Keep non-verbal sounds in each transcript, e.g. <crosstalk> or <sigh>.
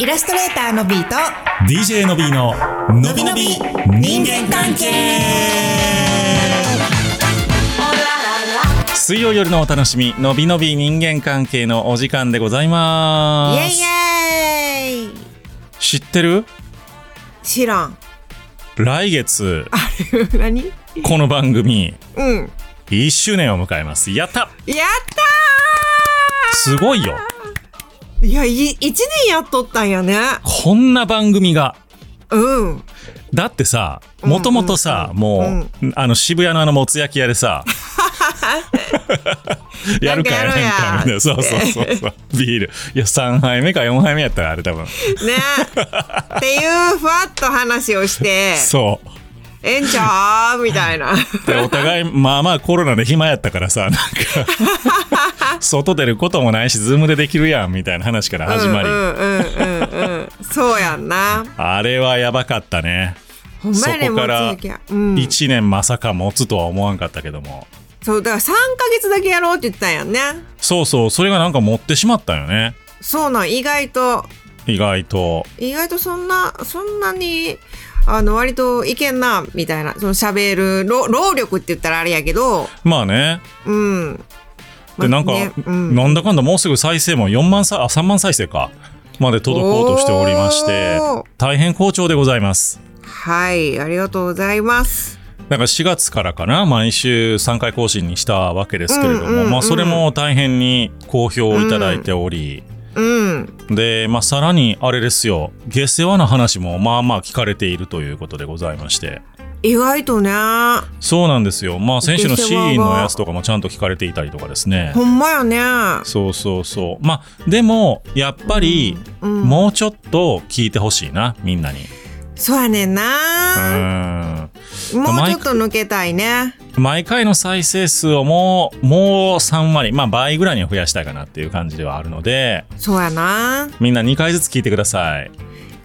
イラストレーターのビーと DJ のびーののびのび人間関係。水曜夜のお楽しみのびのび人間関係のお時間でございまイエイすイエイ。知ってる？知らん。来月。何？この番組。うん。1周年を迎えます。やった！やったすごいよ。ーいやい一年やっとったんやね。こんな番組が。うん。だってさうんもともとさ、もう、うん。あの渋谷のあのもつ焼き屋でさ <laughs> やるかやらんかみたいな。そうそうそうそう。ビール。いや3杯目か4杯目やったらあれ多分。ね。っていうふわっと話をして。<laughs> そうええんちゃうみたいな。でお互いまあまあコロナで暇やったからさなんか <laughs> 外出ることもないしズームでできるやんみたいな話から始まり、うんうんうんうんうん。そうやんな。あれはやばかったね。ほんまやねそこからもう次やうん、1年まさか持つとは思わんかったけども。そうだから3ヶ月だけやろうって言ってたんやんね。そうそうそれがなんか持ってしまったよね。そうなん意外と。意外と。意外とそんなそんなにあの割といけんなみたいなその喋る労労力って言ったらあれやけどままあね。うん。でなんか、ねうん、なんだかんだもうすぐ再生も4万再あ3万再生かまで届こうとしておりまして大変好調でございます。はいありがとうございます。なんか4月からかな毎週3回更新にしたわけですけれども、まあ、それも大変に好評をいただいており、うんで、まあ、さらにあれですよ。下世話な話もまあまあ聞かれているということでございまして。意外とね。そうなんですよ。まあ先週のシーンのやつとかもちゃんと聞かれていたりとかですね。ほんまやね。そうそうそう。まあでもやっぱりうんもうちょっと聞いてほしいなみんなに。そうやねんうな、んもうちょっと抜けたいね。毎回の再生数をもうもう3割まあ倍ぐらいには増やしたいかなっていう感じではあるのでそうやな。みんな2回ずつ聞いてください。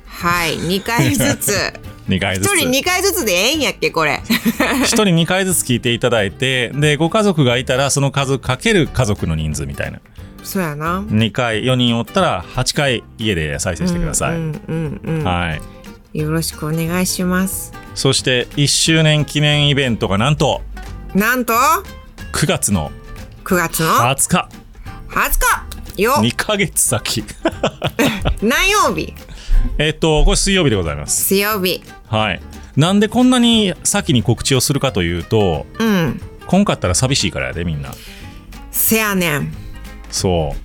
はい2回ずつ。<laughs> 2回ずつ。一人2回ずつでええんやっけこれ。<laughs> 1人2回ずつ聞いていただいてでご家族がいたらその数かける家族の人数みたいな。そうやな。2回4人おったら8回家で再生してください、うんうんうんうん。はいよろしくお願いします。そして1周年記念イベントがなんとなんと9月の9月の20日。20日。よ2か月先。<laughs> 何曜日？えっとこれ水曜日でございます。水曜日。はい。なんでこんなに先に告知をするかというと、うん、今かったら寂しいからやでみんな。せやねん。そ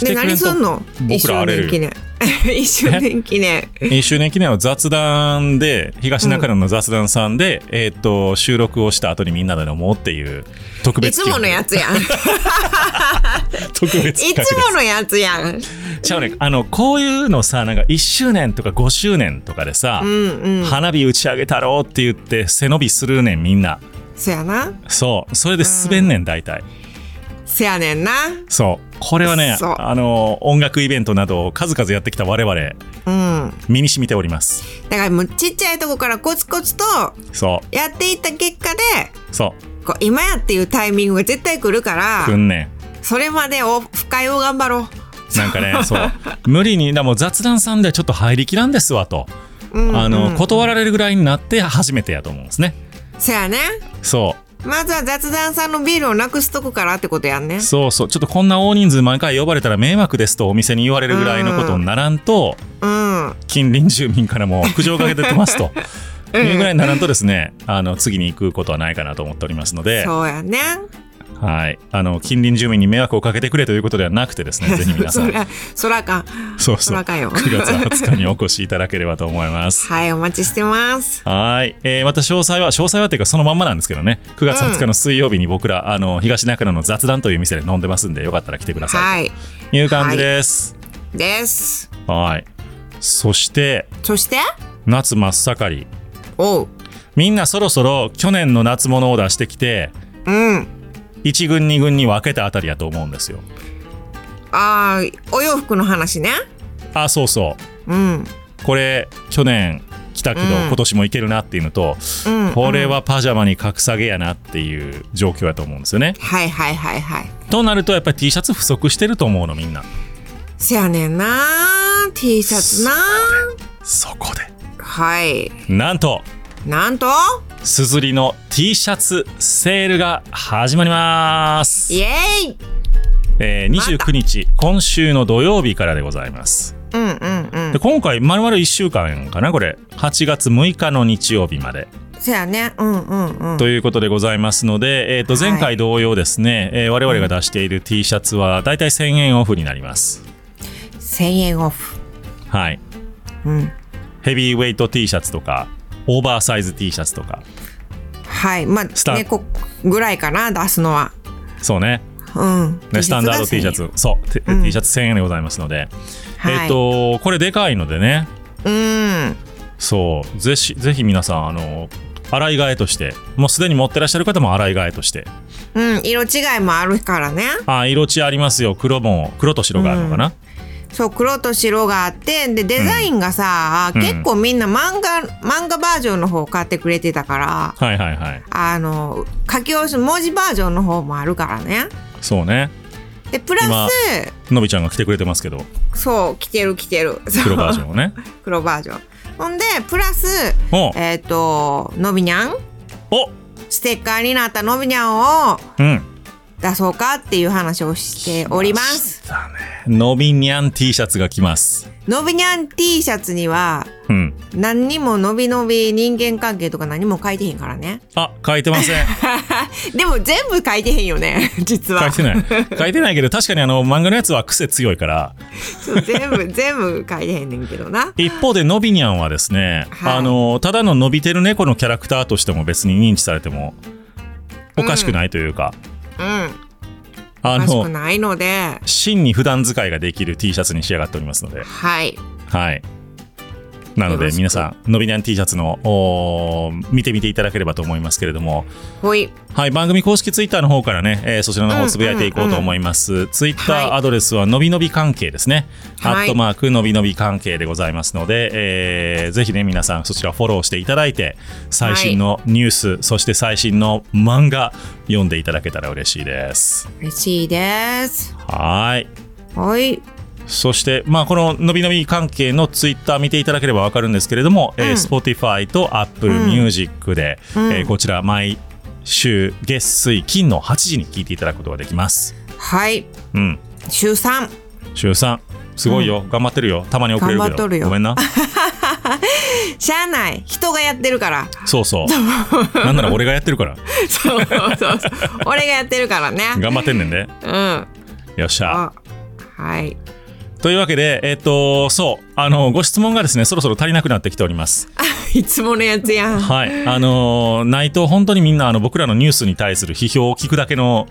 う。で何すんの？僕らあれる。<laughs> 一周年記念。一周年記念は雑談で、東中野の雑談さんで、うん、えっ、と、収録をした後にみんなで飲もうっていう特別いつものやつやん。<laughs> 特別いつものやつやん。ちゃうね、あの、こういうのさ、なんか1周年とか5周年とかでさ、うんうん、花火打ち上げたろうって言って背伸びするねん、みんな。そやな。そう。それで滑んねん、大体。せやねんな。そう。これはねそう。あの音楽イベントなどを数々やってきた我々うん。身に染みております。だからもうちっちゃいとこからコツコツとそやっていった結果でうそう。こう今やっていうタイミングが絶対来るからくんねそれまでを深いを頑張ろんなんかねそう。無理にだもう雑談さんではちょっと入りきらんですわと、う、うんうん。あの断られるぐらいになって初めてやと思うんですね。せやね。そうまずは雑談さんのビールをなくすとこからってことやんね。そうそう。ちょっとこんな大人数毎回呼ばれたら迷惑ですとお店に言われるぐらいのことにならんと、うん。近隣住民からも苦情が出てますと <laughs> いうぐらいにならんとですねあの次に行くことはないかなと思っておりますので、そうやねはい、あの近隣住民に迷惑をかけてくれということではなくてですね <laughs> ぜひ皆さん。そらそらか。そうそう。そらかよ。9月 <laughs> 20日にお越しいただければと思います。はいお待ちしてます。はい、えーまた詳細は詳細はっていうかそのまんまなんですけどね。9月20日の水曜日に僕ら、あの東中野の雑談という店で飲んでますんでよかったら来てください。はい。という感じです。です。はい、そしてそして？夏真っ盛り。おう。みんなそろそろ去年の夏物を出してきてうん1軍2軍に分けたあたりやと思うんですよ。あーお洋服の話ね。あそうそう。うん。これ去年来たけど、うん。今年もいけるなっていうのと、うんこれはパジャマに格下げやなっていう状況やと思うんですよね。はいはいはいはいとなるとやっぱり T シャツ不足してると思うのみんな。せやねんな。T シャツな。そこで。はい。なんと。なんと？すずりの T シャツセールが始まります。イエーイ。えー、29日今週の土曜日からでございます。うんうんうん。で今回丸々1週間かなこれ。8月6日の日曜日まで。そやね。うんうんうん。ということでございますので、えー、と前回同様ですね、えー我々が出している T シャツはだいたい1000円オフになります。1000円オフ。はい。うん。ヘビーウェイト T シャツとかオーバーサイズ T シャツとかはい。まあ猫ぐらいかな出すのは。そうね。うん。ねスタンダード T シャツ。そう、T うん。T シャツ1000円でございますので、はい。えっ、とこれでかいのでね。うん。そう。ぜひぜひ皆さんあの洗い替えとして。もうすでに持ってらっしゃる方も洗い替えとして。うん。色違いもあるからね。あ色地ありますよ。黒も黒と白があるのかな、そう黒と白があってでデザインがさ、うん。結構みんな漫画漫画バージョンの方を買ってくれてたからはいはいはい。あの書き下ろし文字バージョンの方もあるからね。そうね。でプラ今スのびちゃんが来てくれてますけど。そう着てる着てる。黒バージンョンをね。<laughs> 黒バージョン。ほんでプラスお。えっ、とのびにゃん。お。ステッカーになったのびにゃんをうん出そうかっていう話をしております。だねのびにゃん T シャツが来ます。のびにゃん T シャツにはうん。何にものびのび人間関係とか何も書いてへんからね。あ書いてません。<laughs> でも全部書いてへんよね <laughs> 実は。書いてない。書いてないけど確かにあの漫画のやつは癖強いから。そう全部 <laughs> 全部書いてへんねんけどな。一方でのびにゃんはですね、はい。あのただの伸びてる猫のキャラクターとしても別に認知されてもおかしくないというか、うんあおかしくのないので。真に普段使いができる T シャツに仕上がっておりますので。はい。はいなので皆さんのびにゃん T シャツの見てみていただければと思いますけれども。ほい。はい、番組公式ツイッターの方からね、えーそちらの方をつぶやいていこうと思います。ツイッタはい。ーアドレスはのびのび関係ですね。はい。アットマークのびのび関係でございますので、えーぜひね、皆さんそちらフォローしていただいて、最新のニュース、そして最新の漫画読んでいただけたら嬉しいです。嬉しいです。はい。はいそして、まあ、こののびのび関係のツイッター見ていただければわかるんですけれども、えーうん Spotify と Apple うん Music で、うんえーこちら毎週月水金の8時に聞いていただくことができます。はいうん。週3週3。すごいよ、頑張ってるよ。たまに遅れるけど。頑張っとるよごめんな。<laughs> しゃあない人がやってるからそうそう。なんなら俺がやってるから。<laughs> そうそうそう俺がやってるからね頑張ってんねんで。うんよっしゃ。あはいというわけで、えっ、と、そう、あの、ご質問がですね、そろそろ足りなくなってきております。<laughs> いつものやつやんはい。あのーないと本当にみんなあの僕らのニュースに対する批評を聞くだけの、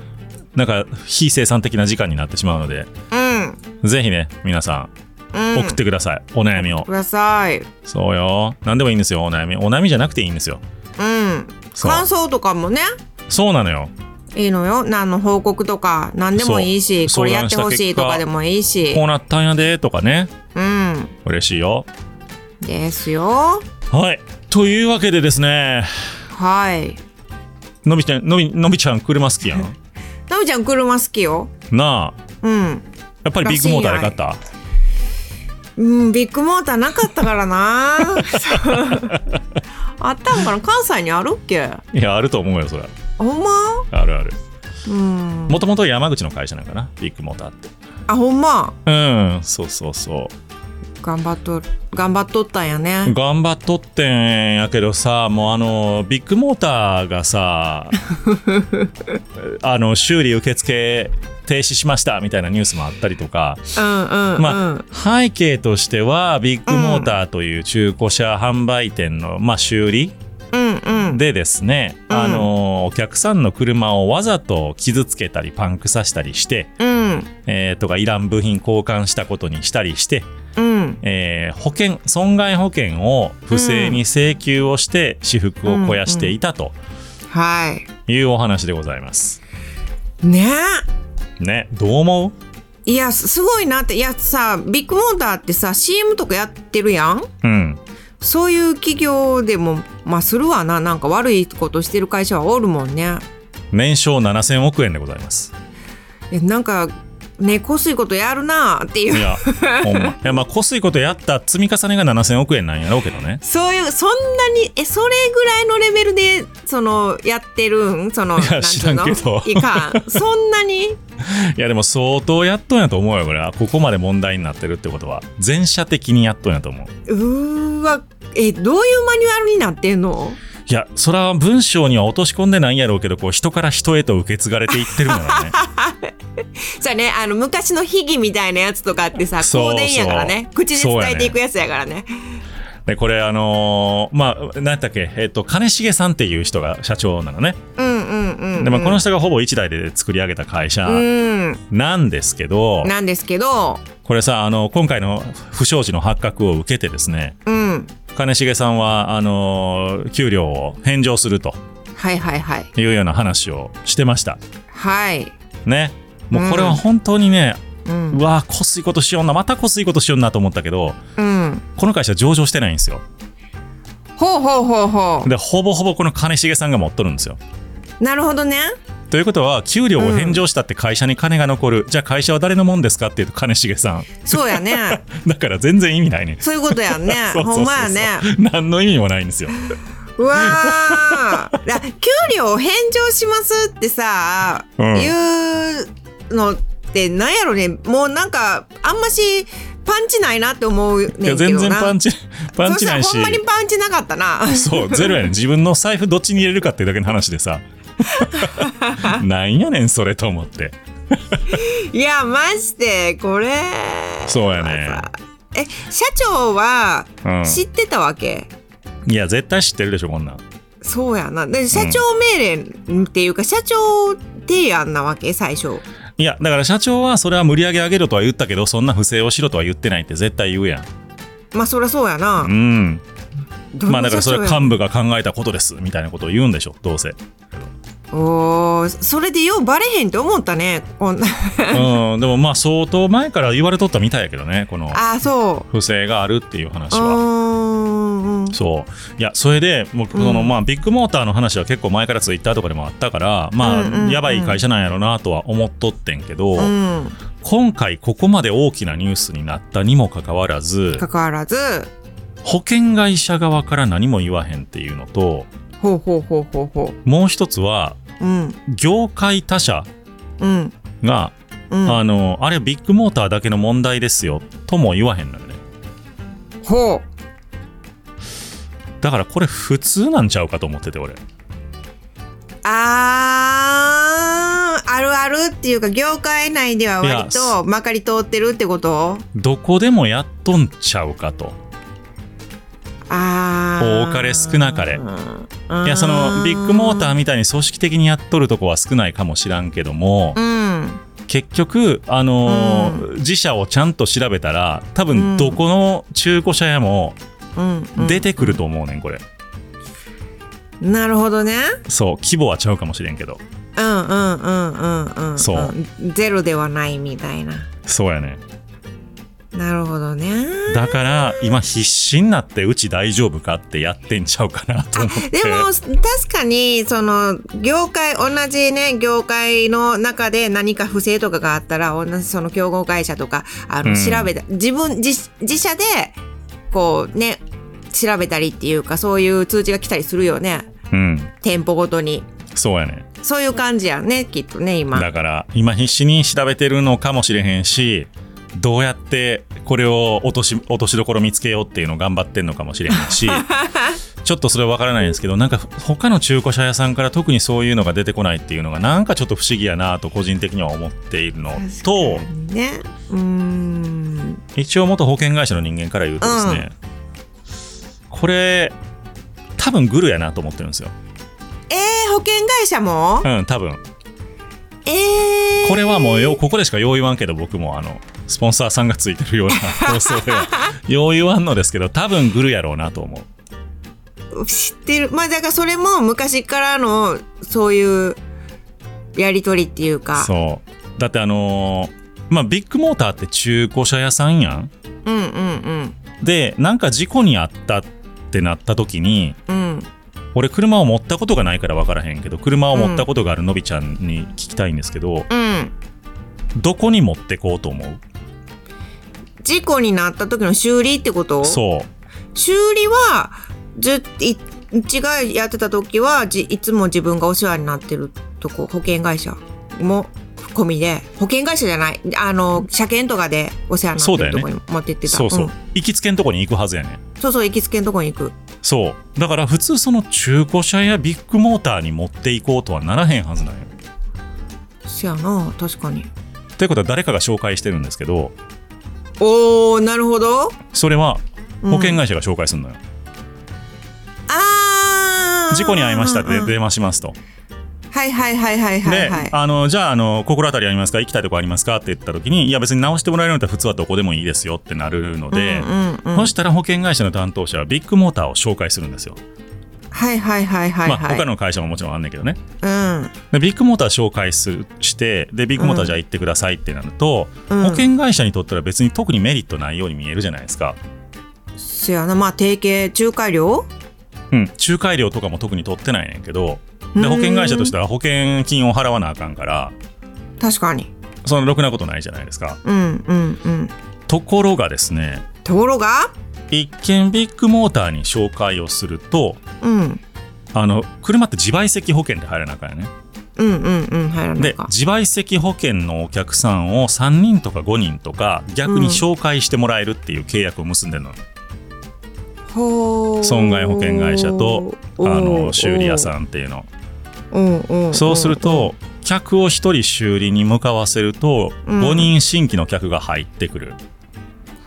なんか非生産的な時間になってしまうので、うんぜひね、皆さうんん、送ってください。お悩みをく。ださいそうよ。何でもいいんですよ、お悩み。お悩みじゃなくていいんですよ。うん感想とかもねそうなのよ。いいのよ。何の報告とか何でもいいしこれやってほしいとかでもいいし。こうなったんやで、とかね。うん。嬉しいよ。ですよ。はい。というわけでですね、はい。のびちゃん、のび、のびちゃん車好きやん。<laughs> のびちゃん車好きよ。なあ、うん。やっぱりビッグモーターで買った？うんビッグモーターなかったからな。<laughs> あったんかな？関西にあるっけ？いや、あると思うよ、それ。ほんま？あるある。うん。もともと山口の会社なんかな、ビッグモーターって。あほんま？うん、そうそうそう。頑張っとる。頑張っとったんやね。頑張っとってんやけどさもうあのビッグモーターがさ <laughs> あの修理受付停止しましたみたいなニュースもあったりとか、うんうんうん、まあ、背景としてはビッグモーターという中古車販売店の、まあ、修理でですね、うん。あのお客さんの車をわざと傷つけたりパンクさせたりして、うん。えーとかいらん部品交換したことにしたりして、うん。えー保険損害保険を不正に請求をして私服を肥やしていたとはい。いうお話でございます。ね。ね。どう思う？いやすすごいなって。いやさビッグモーターってさ CM とかやってるやん？うんそういう企業でもまあするわななんか悪いことしてる会社はおるもんね年商7000億円でございます。えなんかねこすいことやるなっていう。いやほんま。いやまあこすいことやった積み重ねが7000億円なんやろうけどね。そういうそんなにえそれぐらいのレベルでそのやってるん？そのいや知らんけど。いかん。そんなに？<laughs> いやでも相当やっとんやと思うよこれは。ここまで問題になってるってことは。全社的にやっとんやと思う。うーわえどういうマニュアルになってんの？いやそれは文章には落とし込んでないんやろうけどこう人から人へと受け継がれていってるのよね。<laughs> さあね。あの昔の秘技みたいなやつとかってさそう香典やからね。口で伝えていくやつやからね。でこれあのーまあ何やったっけ？えっ、と金重さんっていう人が社長なのね。うんうんうん、うん、で、まあ、この人がほぼ一代で作り上げた会社うん。なんですけど、なんですけど。これさあの今回の不祥事の発覚を受けてですねうん金重さんはあのー給料を返上すると。はいはいはい。いうような話をしてました。はい。ね。もうこれは本当にね、うん。うわこすいことしようなまたこすいことしようなと思ったけどうん。この会社上場してないんですよ。ほうほうほうほでほぼほぼこの金重さんが持っとるんですよ。うなるほどね。ということは給料を返上したって会社に金が残る、じゃあ会社は誰のもんですかっていうと金重さん。そうやね。<laughs> だから全然意味ないね。そういうことやんね。<laughs> ほんまやね。何の意味もないんですよ。うわー。だ給料返上しますってさ、うん。言うのってなんやろね。もうなんかあんましパンチないなって思うねんけどな。いや全然パンチ <laughs> パンチないし。ほんまにパンチなかったな。そうゼロやねん。自分の財布どっちに入れるかっていうだけの話でさ <laughs> なんやねんそれと思って。<laughs> いやマジでこれそうやね。え社長はうん。知ってたわけ、いや絶対知ってるでしょこんなん。そうやな。で社長命令っていうか、社長提案なわけ？最初。いやだから社長はそれは無理上げ上げろとは言ったけどそんな不正をしろとは言ってないって絶対言うやん。まあそりゃそうやな、うん？まあだからそれは幹部が考えたことですみたいなことを言うんでしょどうせおーそれでようバレへんって思ったね。こんな。うんでもまあ相当前から言われとったみたいやけどねこのあそう。不正があるっていう話うはそう。いやそれで僕その、まあ、ビッグモーターの話は結構前からツイッターとかでもあったからまあ、うんうんうん。やばい会社なんやろなとは思っとってんけど、うん。今回ここまで大きなニュースになったにもかかわらずかかわらず。保険会社側から何も言わへんっていうのとほうほうほうほうほもう一つはううん。業界他社うん。が、うん。あのあれビッグモーターだけの問題ですよとも言わへんのよね。ほう。だからこれ普通なんちゃうかと思ってて俺。あーあるあるっていうか業界内では割とまかり通ってるってこと？どこでもやっとんちゃうかと多かれ少なかれ。うん。いやそのビッグモーターみたいに組織的にやっとるとこは少ないかもしらんけどもうん。結局あのー自社をちゃんと調べたら多分どこの中古車屋もうん。うん。出てくると思うねんこれ。なるほどね。そう規模はちゃうかもしれんけど。うんうんうんうんうんそう。んゼロではないみたいな。そうやねなるほどね。だから今必死になってうち大丈夫かってやってんちゃうかなと思って。でも確かにその業界同じね業界の中で何か不正とかがあったら同じその競合会社とかあのうん。調べた、自分自自社でこうね調べたりっていうかそういう通知が来たりするよね。うん。店舗ごとに。そうやね。そういう感じやねきっとね今。だから今必死に調べてるのかもしれへんしどうやってこれを落とし落としどころ見つけようっていうのを頑張ってんのかもしれへんし <laughs> ちょっとそれは分からないんですけどなんか他の中古車屋さんから特にそういうのが出てこないっていうのがなんかちょっと不思議やなと個人的には思っているのとね。うーん。一応元保険会社の人間から言うとですね、これ多分グルやなと思ってるんですよ。えー、保険会社も？うん多分。えー、これはもうよここでしかよう言わんけど僕もあのスポンサーさんがついてるような放送ではよう言わんのですけど多分グルやろうなと思う。知ってる。まあだからそれも昔からのそういうやり取りっていうか。そう。だってあのーまあビッグモーターって中古車屋さんやん。うんうんでなんか事故にあったってなった時にうん。うん俺車を持ったことがないから分からへんけど車を持ったことがあるのびちゃんに聞きたいんですけど、うん。どこに持ってこうと思う？事故になった時の修理ってこと？そう。修理はずいうちがやってた時はじいつも自分がお世話になってるとこ保険会社も込みで保険会社じゃないあの車検とかでお世話になってるとこに持ってってた。そうそう、ん。行きつけんとこに行くはずやねん。そうそう行きつけんとこに行く。そう。だから普通その中古車やビッグモーターに持っていこうとはならへんはずなんよ。そやな確かに。ということは誰かが紹介してるんですけどおーなるほど。それは保険会社が紹介するのよ、あー。事故に遭いましたって電話しますと、はいはいはいはいはいで、はい。あのじゃああの心当たりありますか？行きたいとこありますか？って言った時にいや別に直してもらえるんだったら普通はどこでもいいですよってなるので、そしたら保険会社の担当者はビッグモーターを紹介するんですよ、はいはいはいはいまあはい、他の会社ももちろんあんねんけどね。うん。でビッグモーター紹介するしてでビッグモーターじゃあ行ってくださいってなると、うん。保険会社にとったら別に特にメリットないように見えるじゃないですか、そやな。まあ提携仲介料？うん、仲介料とかも特に取ってないねんけどうん。で保険会社としては保険金を払わなあかんから確かに。そのろくなことないじゃないですか。うんうんうん。ところがですねところが一見ビッグモーターに紹介をするとうん。あの車って自賠責保険で入らなあかんよね。うんうんうん入らないでか自賠責保険のお客さんを3人とか5人とか逆に紹介してもらえるっていう契約を結んでるの、ほー。損害保険会社とあの修理屋さんっていうの。うんうんそうすると客を1人修理に向かわせるとうん。5人新規の客が入ってくる、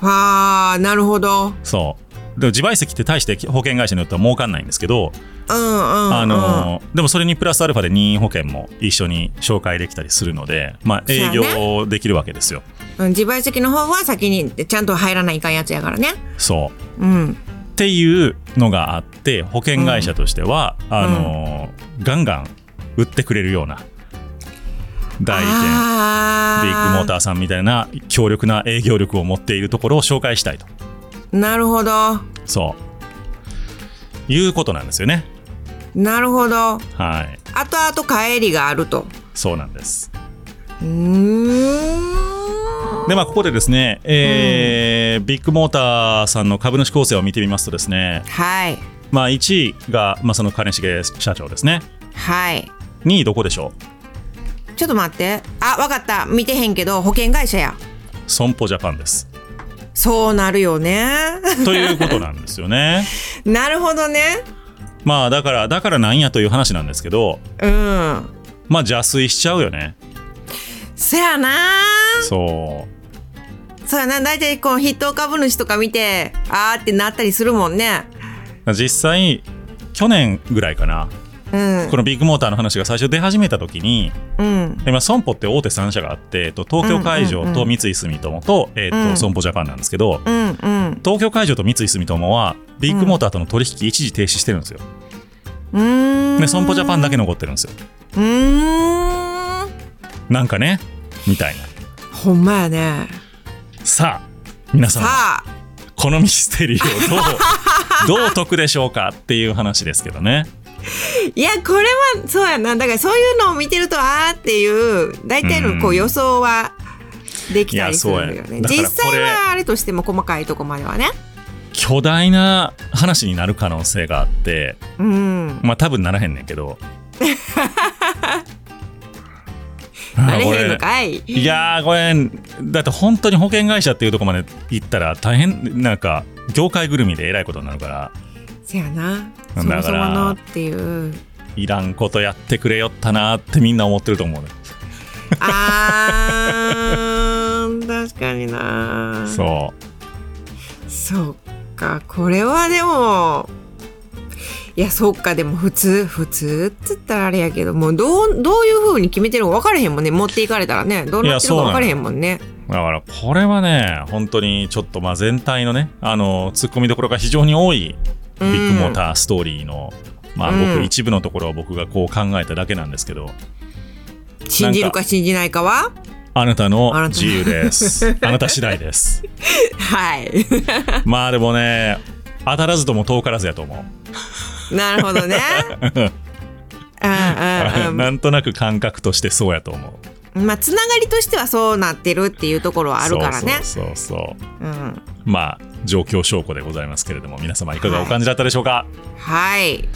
はあなるほど。そう。でも自賠責って大して保険会社によっては儲かんないんですけど、うんうんうん。あのでもそれにプラスアルファで任意保険も一緒に紹介できたりするので、まあ、営業できるわけですよ。うん自賠責の方は先にちゃんと入らないかんやつやからね。そう。うん。っていうのがあって保険会社としては、あのガンガン売ってくれるような代理店あビッグモーターさんみたいな強力な営業力を持っているところを紹介したいと。なるほど。そう。いうことなんですよね。なるほど。はい。後々帰りがあると。そうなんです。うーん。でまあここでですね、えービッグモーターさんの株主構成を見てみますとですね。はい。まあ1位が、まあ、その金重社長ですね。はい。2位どこでしょちょっと待って。あわかった。見てへんけど保険会社や。う損保ジャパンです。そうなるよね。ということなんですよね。<laughs> なるほどね。まあだからだからなんやという話なんですけどうん。まあ邪推しちゃうよね。そやな。そう。そうやな。大体こう筆頭株主とか見てあーってなったりするもんね。実際去年ぐらいかなうん。このビッグモーターの話が最初出始めた時にうん。今損保って大手3社があって、えっと、東京海上と三井住友と,、えっうん。と損保ジャパンなんですけどうんうん。東京海上と三井住友はビッグモーターとの取引一時停止してるんですよ。うーん。で損保ジャパンだけ残ってるんですよ。うーん。なんかねみたいな。ほんまやね。さあ皆さんこのミステリーをどうどう解くでしょうかっていう話ですけどね。いやこれはそうやなだ。からそういうのを見てるとあーっていう大体のこううん予想はできたりするよね。実際はあれとしても細かいとこまではね。巨大な話になる可能性があってうん。まあ多分ならへんねんけど。<laughs> なれへんのかい。いやーこれだって本当に保険会社っていうところまで行ったら大変なんか業界ぐるみでえらいことになるからせやな。そもそものっていう。いらんことやってくれよったなーってみんな思ってると思うね。あー確かにな。そそっかこれはでもいやそっかでも普通普通っつったらあれやけどもうどうどういう風に決めてるか分からへんもんね。持っていかれたらね。どうなってるか分からへんもんね。うだからこれはね本当にちょっとまあ全体のねあの突っ込みどころが非常に多いビッグモーターストーリーの、まあうん。僕一部のところを僕がこう考えただけなんですけど。信じるか信じないかは？あなたの自由です。<laughs> あなた次第です。はい。<laughs> まあでもね当たらずとも遠からずやと思う。なるほどね。<laughs> なんとなく感覚としてそうやと思うまあつながりとしてはそうなってるっていうところはあるからね。そうそうそうう。ん。まあ状況証拠でございますけれども皆様いかがお感じだったでしょうか、はい。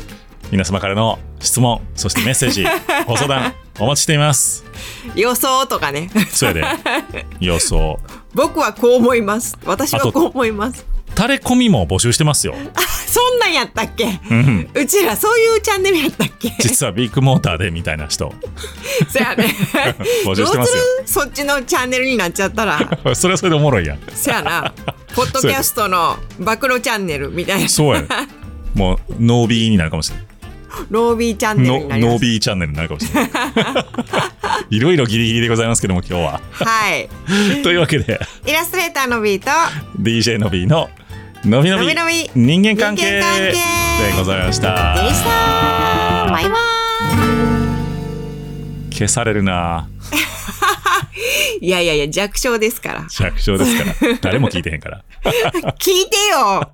皆様からの質問そしてメッセージ <laughs> ご相談お待ちしています。予想とかね。それで。予想。僕はこう思います。私はこう思いますタレコミも募集してますよ。<laughs> そんなんやったっけ？うん。うちらそういうチャンネルやったっけ？実はビッグモーターでみたいな人。<laughs> そやね。<laughs> 募集してますよ。そっちのチャンネルになっちゃったら。それはそれでおもろいやん。そやな。ポッドキャストの暴露チャンネルみたいな。そうや。もうノービーになるかもしれないロービーチャンネルノノーになります。ビーチャンネルになるかもしれないいろいろギリギリでございますけども今日は。はい。<laughs> というわけで。イラストレーターのビーと DJ のびののびのび。のび人間関係。でございました。でした。バイバ消されるな。ー <laughs> イいやいやいや弱小ですから。弱小ですから。誰も聞いてへんから。<laughs> 聞いてよ